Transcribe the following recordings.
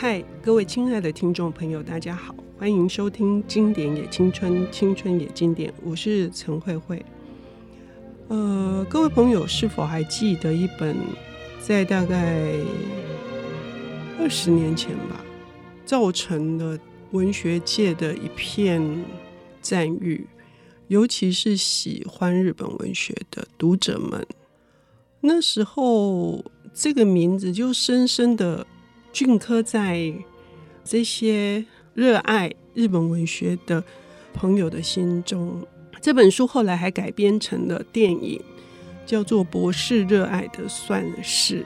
嗨，各位亲爱的听众朋友，大家好，欢迎收听《经典也青春，青春也经典》，我是陈慧慧。呃，各位朋友是否还记得一本在大概二十年前吧，造成了文学界的一片赞誉，尤其是喜欢日本文学的读者们，那时候这个名字就深深的。镌刻在这些热爱日本文学的朋友的心中。这本书后来还改编成了电影，叫做《博士热爱的算式》，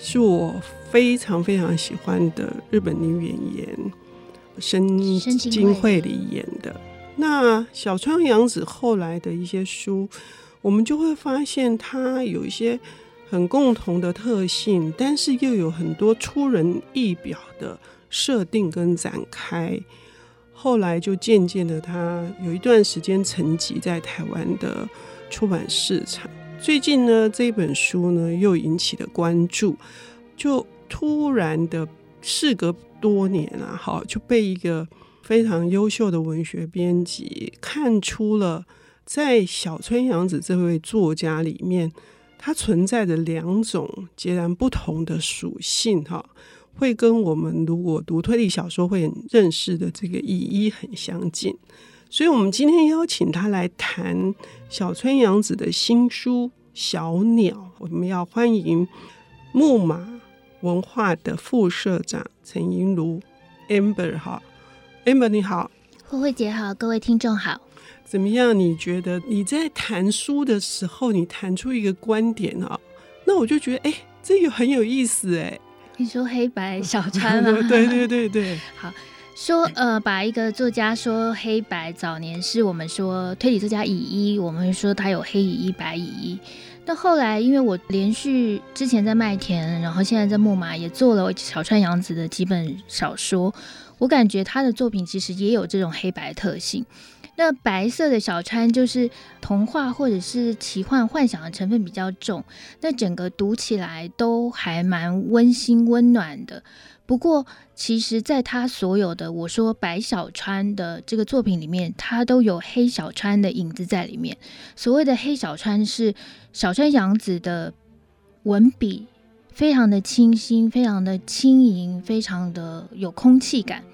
是我非常非常喜欢的日本女演员深津绘里演的。那小川洋子后来的一些书，我们就会发现她有一些。很共同的特性，但是又有很多出人意表的设定跟展开。后来就渐渐的，他有一段时间沉寂在台湾的出版市场。最近呢，这本书呢又引起了关注，就突然的，事隔多年啊，好就被一个非常优秀的文学编辑看出了，在小川洋子这位作家里面。它存在着两种截然不同的属性，哈，会跟我们如果读推理小说会认识的这个意义很相近，所以我们今天邀请他来谈小川洋子的新书《小鸟》，我们要欢迎木马文化的副社长陈映如 Amber 哈，Amber 你好，慧慧姐好，各位听众好。怎么样？你觉得你在谈书的时候，你谈出一个观点啊？那我就觉得，哎，这个很有意思哎。你说黑白小川吗？对对对对。好，说呃，把一个作家说黑白，早年是我们说推理作家乙一，我们会说他有黑乙一、白乙一。但后来，因为我连续之前在麦田，然后现在在木马也做了小川洋子的几本小说，我感觉他的作品其实也有这种黑白特性。那白色的小川就是童话或者是奇幻幻想的成分比较重，那整个读起来都还蛮温馨温暖的。不过，其实在他所有的我说白小川的这个作品里面，他都有黑小川的影子在里面。所谓的黑小川是小川洋子的文笔非常的清新，非常的轻盈，非常的有空气感。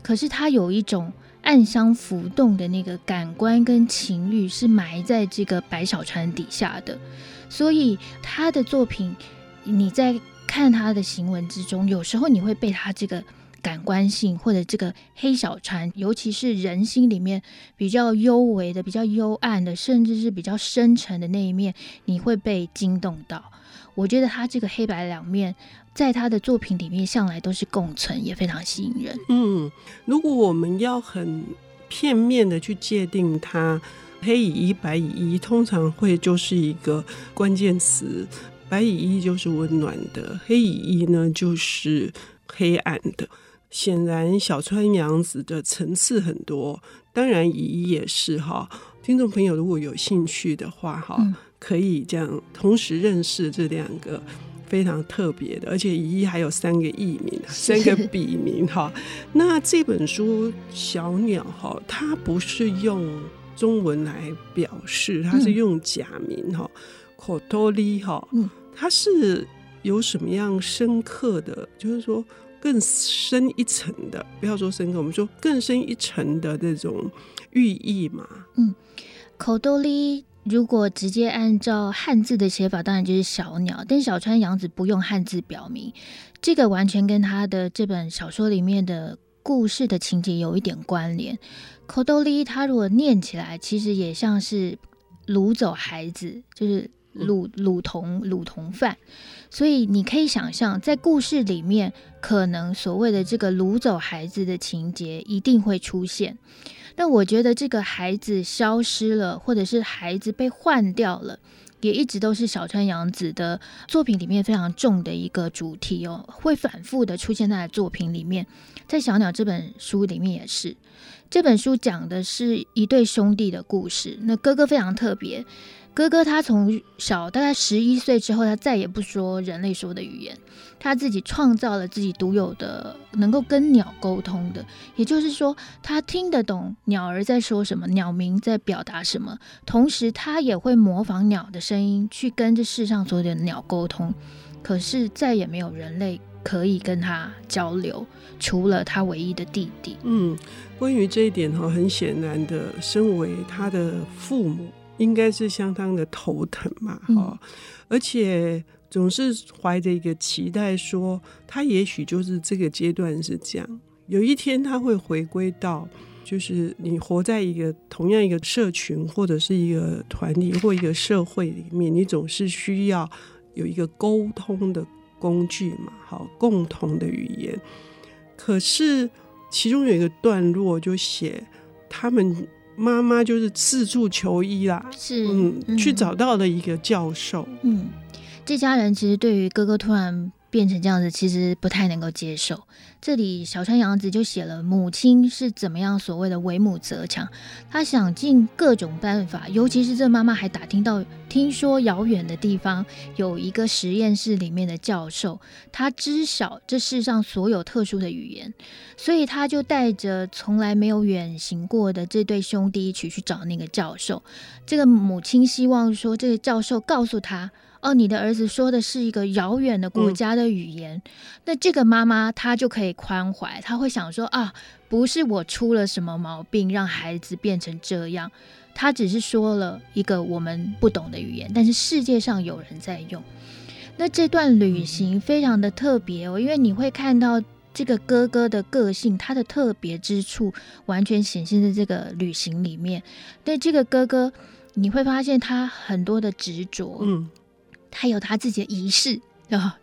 可是他有一种。暗香浮动的那个感官跟情欲是埋在这个白小川底下的，所以他的作品，你在看他的行文之中，有时候你会被他这个感官性或者这个黑小川，尤其是人心里面比较幽微的、比较幽暗的，甚至是比较深沉的那一面，你会被惊动到。我觉得他这个黑白两面。在他的作品里面，向来都是共存，也非常吸引人。嗯，如果我们要很片面的去界定它，黑乙一、白乙一，通常会就是一个关键词。白乙一就是温暖的，黑乙一呢就是黑暗的。显然，小川洋子的层次很多，当然乙一也是哈。听众朋友如果有兴趣的话，哈、嗯，可以这样同时认识这两个。非常特别的，而且乙一还有三个艺名，三个笔名哈。那这本书《小鸟》哈，它不是用中文来表示，它是用假名哈。口多利哈，嗯，它是有什么样深刻的，就是说更深一层的，不要说深刻，我们说更深一层的这种寓意嘛。嗯，口多利。如果直接按照汉字的写法，当然就是小鸟。但小川洋子不用汉字表明，这个完全跟他的这本小说里面的故事的情节有一点关联。口多利，他如果念起来，其实也像是掳走孩子，就是掳掳童掳童犯。所以你可以想象，在故事里面，可能所谓的这个掳走孩子的情节一定会出现。但我觉得这个孩子消失了，或者是孩子被换掉了，也一直都是小川洋子的作品里面非常重的一个主题哦，会反复的出现在作品里面。在《小鸟》这本书里面也是，这本书讲的是一对兄弟的故事。那哥哥非常特别，哥哥他从小大概十一岁之后，他再也不说人类说的语言，他自己创造了自己独有的能够跟鸟沟通的，也就是说，他听得懂鸟儿在说什么，鸟鸣在表达什么，同时他也会模仿鸟的声音去跟这世上所有的鸟沟通。可是再也没有人类可以跟他交流，除了他唯一的弟弟。嗯，关于这一点哈，很显然的，身为他的父母。应该是相当的头疼嘛，哈、嗯，而且总是怀着一个期待，说他也许就是这个阶段是这样，有一天他会回归到，就是你活在一个同样一个社群或者是一个团体或一个社会里面，你总是需要有一个沟通的工具嘛，好，共同的语言。可是其中有一个段落就写他们。妈妈就是四处求医啦，是去找到了一个教授。嗯，这家人其实对于哥哥突然变成这样子，其实不太能够接受。这里小川洋子就写了母亲是怎么样所谓的为母则强，他想尽各种办法，尤其是这妈妈还打听到，听说遥远的地方有一个实验室里面的教授，他知晓这世上所有特殊的语言，所以他就带着从来没有远行过的这对兄弟一起去找那个教授。这个母亲希望说，这个教授告诉他。哦，你的儿子说的是一个遥远的国家的语言，嗯、那这个妈妈她就可以宽怀，她会想说啊，不是我出了什么毛病让孩子变成这样，她只是说了一个我们不懂的语言，但是世界上有人在用。那这段旅行非常的特别哦，因为你会看到这个哥哥的个性，他的特别之处完全显现在这个旅行里面。对这个哥哥，你会发现他很多的执着，嗯。他有他自己的仪式啊，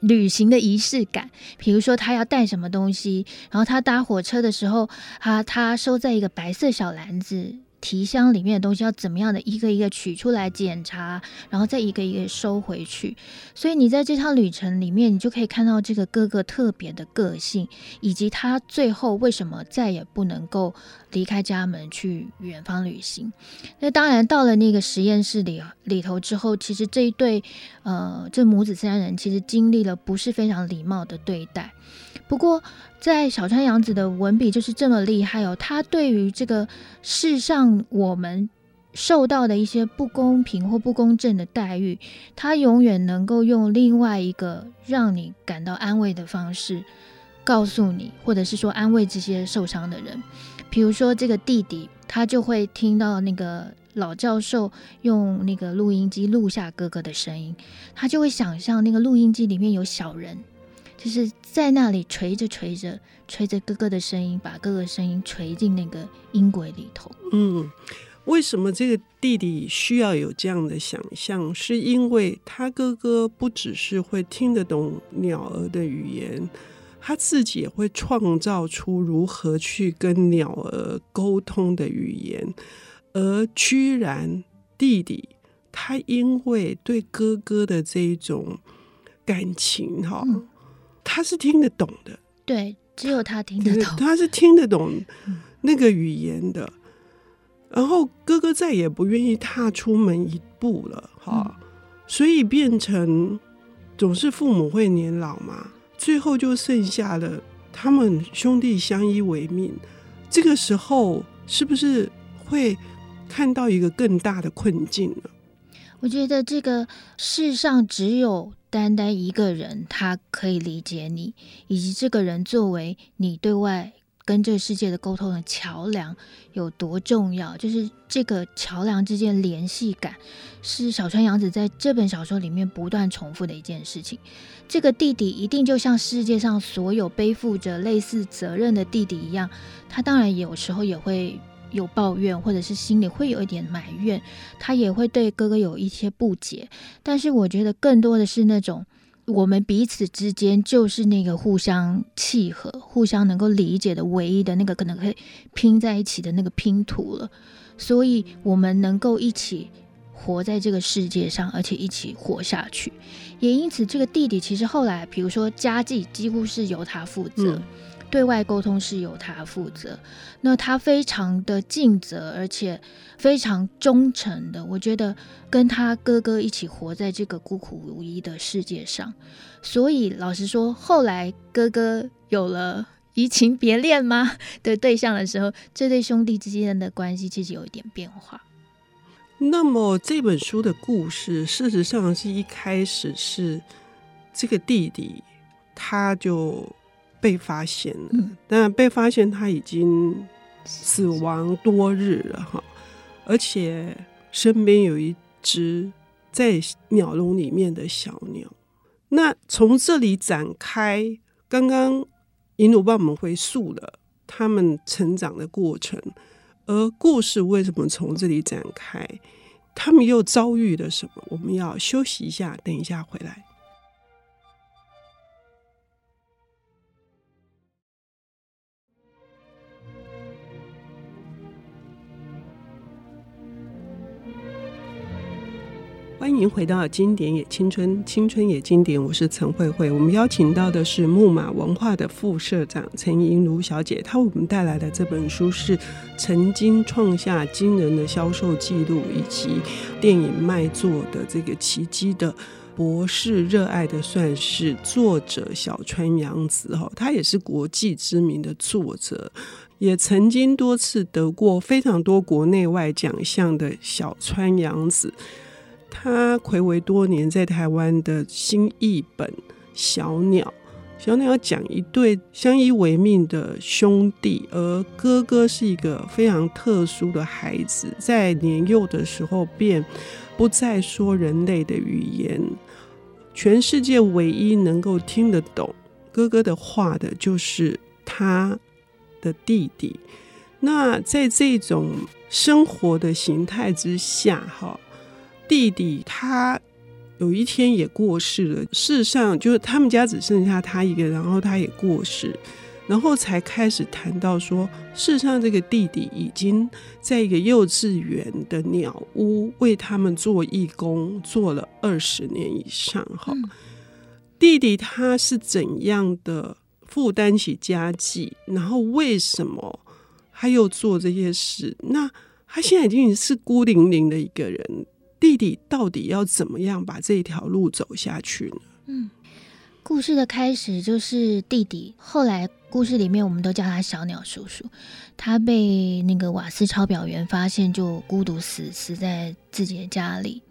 旅行的仪式感。比如说，他要带什么东西，然后他搭火车的时候，他他收在一个白色小篮子。提箱里面的东西要怎么样的一个一个取出来检查，然后再一个一个收回去。所以你在这趟旅程里面，你就可以看到这个哥哥特别的个性，以及他最后为什么再也不能够离开家门去远方旅行。那当然到了那个实验室里里头之后，其实这一对呃这母子三人其实经历了不是非常礼貌的对待。不过，在小川洋子的文笔就是这么厉害哦。他对于这个世上我们受到的一些不公平或不公正的待遇，他永远能够用另外一个让你感到安慰的方式告诉你，或者是说安慰这些受伤的人。比如说，这个弟弟他就会听到那个老教授用那个录音机录下哥哥的声音，他就会想象那个录音机里面有小人。就是在那里锤着锤着锤着哥哥的声音，把哥哥声音锤进那个音轨里头。嗯，为什么这个弟弟需要有这样的想象？是因为他哥哥不只是会听得懂鸟儿的语言，他自己也会创造出如何去跟鸟儿沟通的语言，而居然弟弟他因为对哥哥的这一种感情，哈、嗯。他是听得懂的，对，只有他听得懂。他是听得懂那个语言的。嗯、然后哥哥再也不愿意踏出门一步了，哈、嗯，所以变成总是父母会年老嘛，最后就剩下了他们兄弟相依为命。这个时候是不是会看到一个更大的困境呢？我觉得这个世上只有。单单一个人，他可以理解你，以及这个人作为你对外跟这个世界的沟通的桥梁有多重要。就是这个桥梁之间联系感，是小川洋子在这本小说里面不断重复的一件事情。这个弟弟一定就像世界上所有背负着类似责任的弟弟一样，他当然有时候也会。有抱怨，或者是心里会有一点埋怨，他也会对哥哥有一些不解。但是我觉得更多的是那种，我们彼此之间就是那个互相契合、互相能够理解的唯一的那个可能可以拼在一起的那个拼图了。所以我们能够一起活在这个世界上，而且一起活下去。也因此，这个弟弟其实后来，比如说家计几乎是由他负责。嗯对外沟通是由他负责。那他非常的尽责，而且非常忠诚的，我觉得跟他哥哥一起活在这个孤苦无依的世界上。所以老实说，后来哥哥有了移情别恋吗 的对象的时候，这对兄弟之间的关系其实有一点变化。那么这本书的故事，事实上是一开始是这个弟弟他就被发现了，嗯、但被发现他已经。死亡多日了哈，而且身边有一只在鸟笼里面的小鸟。那从这里展开，刚刚银奴帮我们回溯了他们成长的过程，而故事为什么从这里展开？他们又遭遇了什么？我们要休息一下，等一下回来。欢迎回到《经典也青春，青春也经典》，我是陈慧慧。我们邀请到的是木马文化的副社长陈莹如小姐，她为我们带来的这本书是曾经创下惊人的销售记录以及电影卖座的这个奇迹的博士热爱的算是作者小川洋子哈，她也是国际知名的作者，也曾经多次得过非常多国内外奖项的小川洋子。他暌违多年，在台湾的新译本《小鸟》，小鸟讲一对相依为命的兄弟，而哥哥是一个非常特殊的孩子，在年幼的时候便不再说人类的语言，全世界唯一能够听得懂哥哥的话的，就是他的弟弟。那在这种生活的形态之下，哈。弟弟他有一天也过世了。事实上，就是他们家只剩下他一个，然后他也过世，然后才开始谈到说，事实上这个弟弟已经在一个幼稚园的鸟屋为他们做义工，做了二十年以上。哈，弟弟他是怎样的负担起家计，然后为什么他又做这些事？那他现在已经是孤零零的一个人。弟弟到底要怎么样把这条路走下去呢？嗯，故事的开始就是弟弟，后来故事里面我们都叫他小鸟叔叔。他被那个瓦斯抄表员发现，就孤独死死在自己的家里。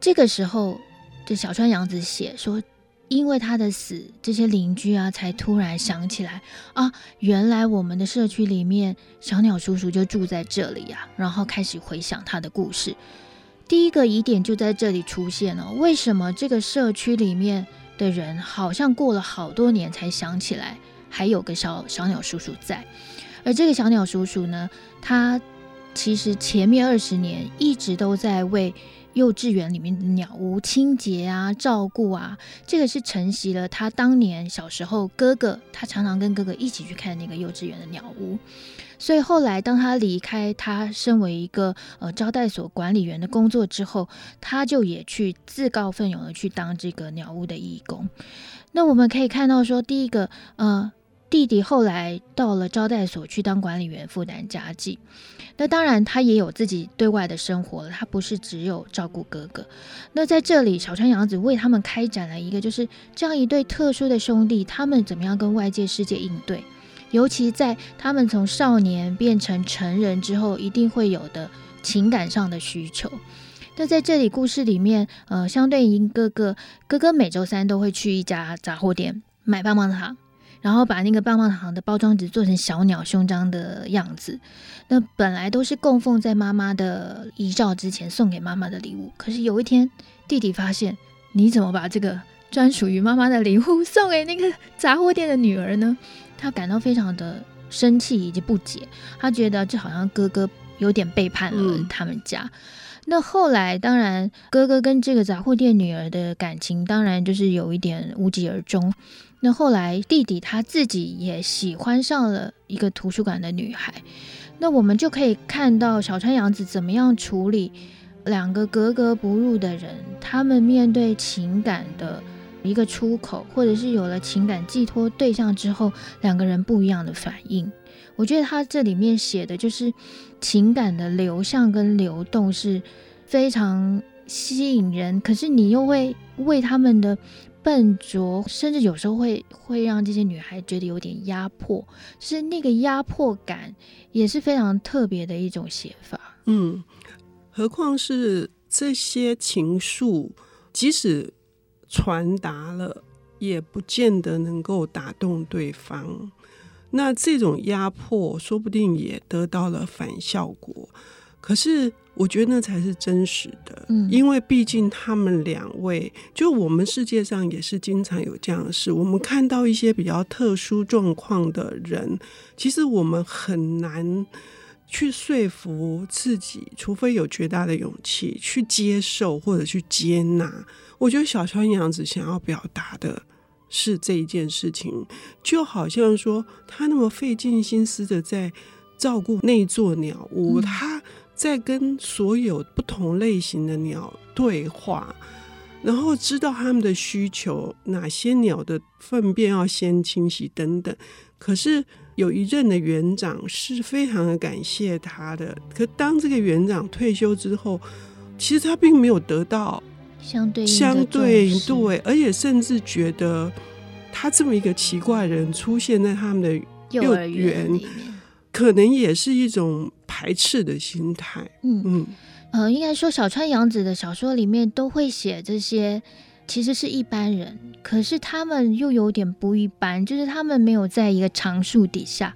这个时候，这小川洋子写说，因为他的死，这些邻居啊才突然想起来啊，原来我们的社区里面小鸟叔叔就住在这里呀，然后开始回想他的故事。第一个疑点就在这里出现了：为什么这个社区里面的人好像过了好多年才想起来还有个小小鸟叔叔在？而这个小鸟叔叔呢，他其实前面二十年一直都在为幼稚园里面的鸟屋清洁啊、照顾啊。这个是承袭了他当年小时候哥哥，他常常跟哥哥一起去看那个幼稚园的鸟屋。所以后来，当他离开他身为一个呃招待所管理员的工作之后，他就也去自告奋勇的去当这个鸟屋的义工。那我们可以看到说，第一个，呃，弟弟后来到了招待所去当管理员，负担家计。那当然，他也有自己对外的生活了，他不是只有照顾哥哥。那在这里，小川洋子为他们开展了一个，就是这样一对特殊的兄弟，他们怎么样跟外界世界应对。尤其在他们从少年变成成人之后，一定会有的情感上的需求。那在这里故事里面，呃，相对应哥哥，哥哥每周三都会去一家杂货店买棒棒糖，然后把那个棒棒糖的包装纸做成小鸟胸章的样子。那本来都是供奉在妈妈的遗照之前送给妈妈的礼物，可是有一天弟弟发现，你怎么把这个专属于妈妈的礼物 送给那个杂货店的女儿呢？他感到非常的生气以及不解，他觉得这好像哥哥有点背叛了他们家。嗯、那后来，当然哥哥跟这个杂货店女儿的感情，当然就是有一点无疾而终。那后来弟弟他自己也喜欢上了一个图书馆的女孩。那我们就可以看到小川洋子怎么样处理两个格格不入的人，他们面对情感的一个出口，或者是有了情感寄托对象之后，两个人不一样的反应。我觉得他这里面写的就是情感的流向跟流动是非常吸引人，可是你又会为他们的笨拙，甚至有时候会会让这些女孩觉得有点压迫，是那个压迫感也是非常特别的一种写法。嗯，何况是这些情愫，即使传达了，也不见得能够打动对方。那这种压迫说不定也得到了反效果，可是我觉得那才是真实的，嗯，因为毕竟他们两位，就我们世界上也是经常有这样的事。我们看到一些比较特殊状况的人，其实我们很难去说服自己，除非有绝大的勇气去接受或者去接纳。我觉得小川洋子想要表达的。是这一件事情，就好像说他那么费尽心思的在照顾那座鸟屋，嗯，他在跟所有不同类型的鸟对话，然后知道他们的需求，哪些鸟的粪便要先清洗等等。可是有一任的园长是非常的感谢他的，可当这个园长退休之后，其实他并没有得到。相对相对对，而且甚至觉得他这么一个奇怪的人出现在他们的幼儿园可能也是一种排斥的心态。嗯嗯，呃，应该说小川洋子的小说里面都会写这些，其实是一般人，可是他们又有点不一般，就是他们没有在一个常数底下。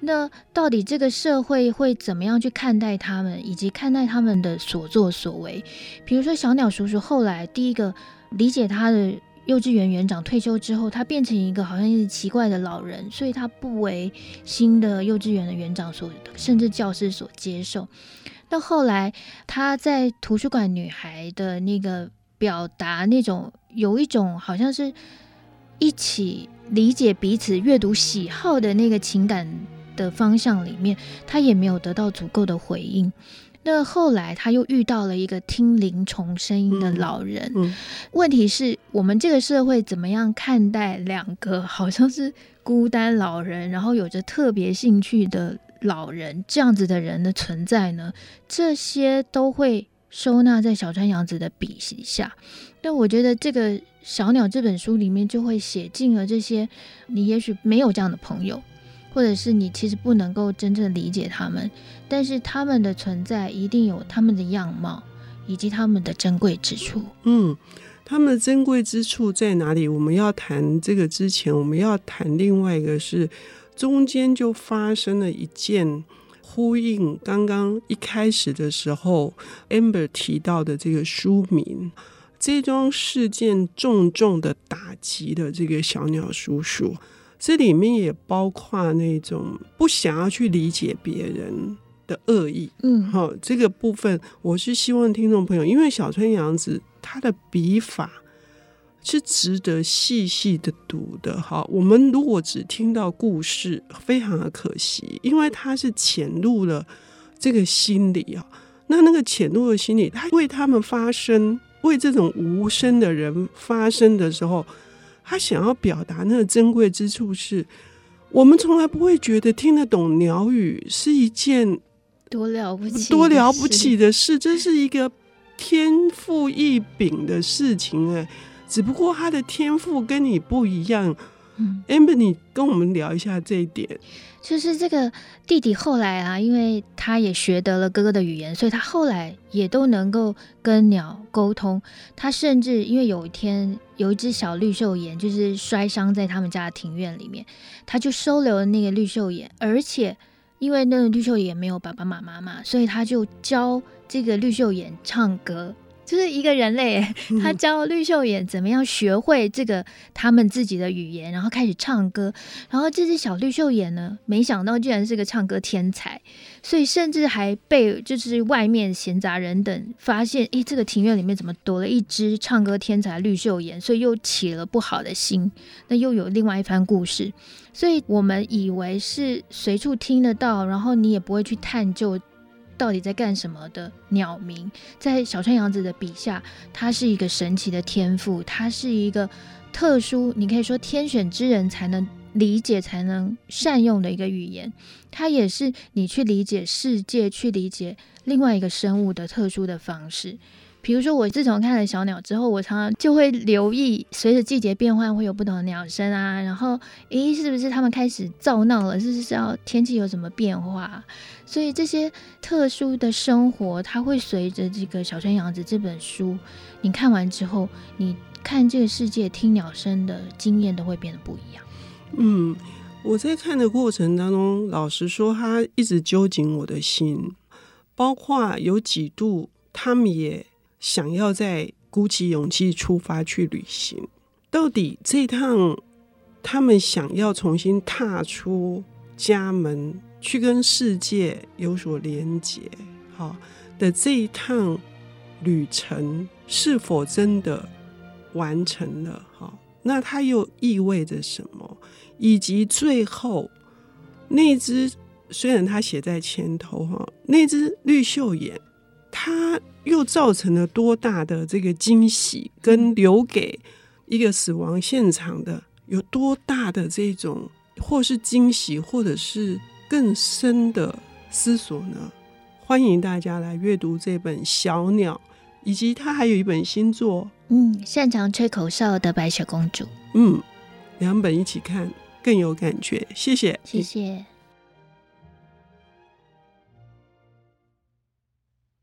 那到底这个社会会怎么样去看待他们，以及看待他们的所作所为？比如说小鸟叔叔后来第一个理解他的幼稚园园长退休之后，他变成一个好像是奇怪的老人，所以他不为新的幼稚园的园长所甚至教师所接受。到后来他在图书馆女孩的那个表达，那种有一种好像是一起理解彼此阅读喜好的那个情感。的方向里面，他也没有得到足够的回应。那后来他又遇到了一个听灵虫声音的老人。嗯嗯、问题是我们这个社会怎么样看待两个好像是孤单老人，然后有着特别兴趣的老人这样子的人的存在呢？这些都会收纳在小川洋子的笔下。但我觉得这个《小鸟》这本书里面就会写尽了这些，你也许没有这样的朋友。或者是你其实不能够真正理解他们，但是他们的存在一定有他们的样貌以及他们的珍贵之处。嗯，他们的珍贵之处在哪里？我们要谈这个之前，我们要谈另外一个是中间就发生了一件呼应刚刚一开始的时候 Amber 提到的这个书名，这桩事件重重的打击了这个小鸟叔叔。这里面也包括那种不想要去理解别人的恶意，嗯，好，这个部分我是希望听众朋友，因为小川洋子他的笔法是值得细细的读的，哈，我们如果只听到故事，非常的可惜，因为他是潜入了这个心理啊，那那个潜入的心理，他为他们发声，为这种无声的人发声的时候。他想要表达那个珍贵之处是，我们从来不会觉得听得懂鸟语是一件多了不起、多了不起的事，这是一个天赋异禀的事情哎，只不过他的天赋跟你不一样。嗯，Amber，你跟我们聊一下这一点。就是这个弟弟后来啊，因为他也学得了哥哥的语言，所以他后来也都能够跟鸟沟通。他甚至因为有一天有一只小绿绣眼，就是摔伤在他们家的庭院里面，他就收留了那个绿绣眼，而且因为那个绿绣眼没有爸爸妈妈嘛，所以他就教这个绿绣眼唱歌。就是一个人类，他教绿秀眼怎么样学会这个他们自己的语言，然后开始唱歌。然后这只小绿秀眼呢，没想到居然是个唱歌天才，所以甚至还被就是外面闲杂人等发现，诶，这个庭院里面怎么多了一只唱歌天才绿秀眼？所以又起了不好的心，那又有另外一番故事。所以我们以为是随处听得到，然后你也不会去探究。到底在干什么的鸟鸣，在小川洋子的笔下，它是一个神奇的天赋，它是一个特殊，你可以说天选之人才能理解、才能善用的一个语言。它也是你去理解世界、去理解另外一个生物的特殊的方式。比如说，我自从看了小鸟之后，我常常就会留意，随着季节变换会有不同的鸟声啊。然后，诶，是不是它们开始噪闹了？是不是要天气有什么变化？所以这些特殊的生活，它会随着这个小川洋子这本书，你看完之后，你看这个世界、听鸟声的经验都会变得不一样。嗯，我在看的过程当中，老实说，他一直揪紧我的心，包括有几度他们也。想要再鼓起勇气出发去旅行，到底这趟他们想要重新踏出家门，去跟世界有所连接，好的这一趟旅程是否真的完成了？好，那它又意味着什么？以及最后那只虽然它写在前头哈，那只绿袖眼。它又造成了多大的这个惊喜，跟留给一个死亡现场的有多大的这种，或是惊喜，或者是更深的思索呢？欢迎大家来阅读这本《小鸟》，以及他还有一本新作，嗯，擅长吹口哨的白雪公主，嗯，两本一起看更有感觉。谢谢，谢谢。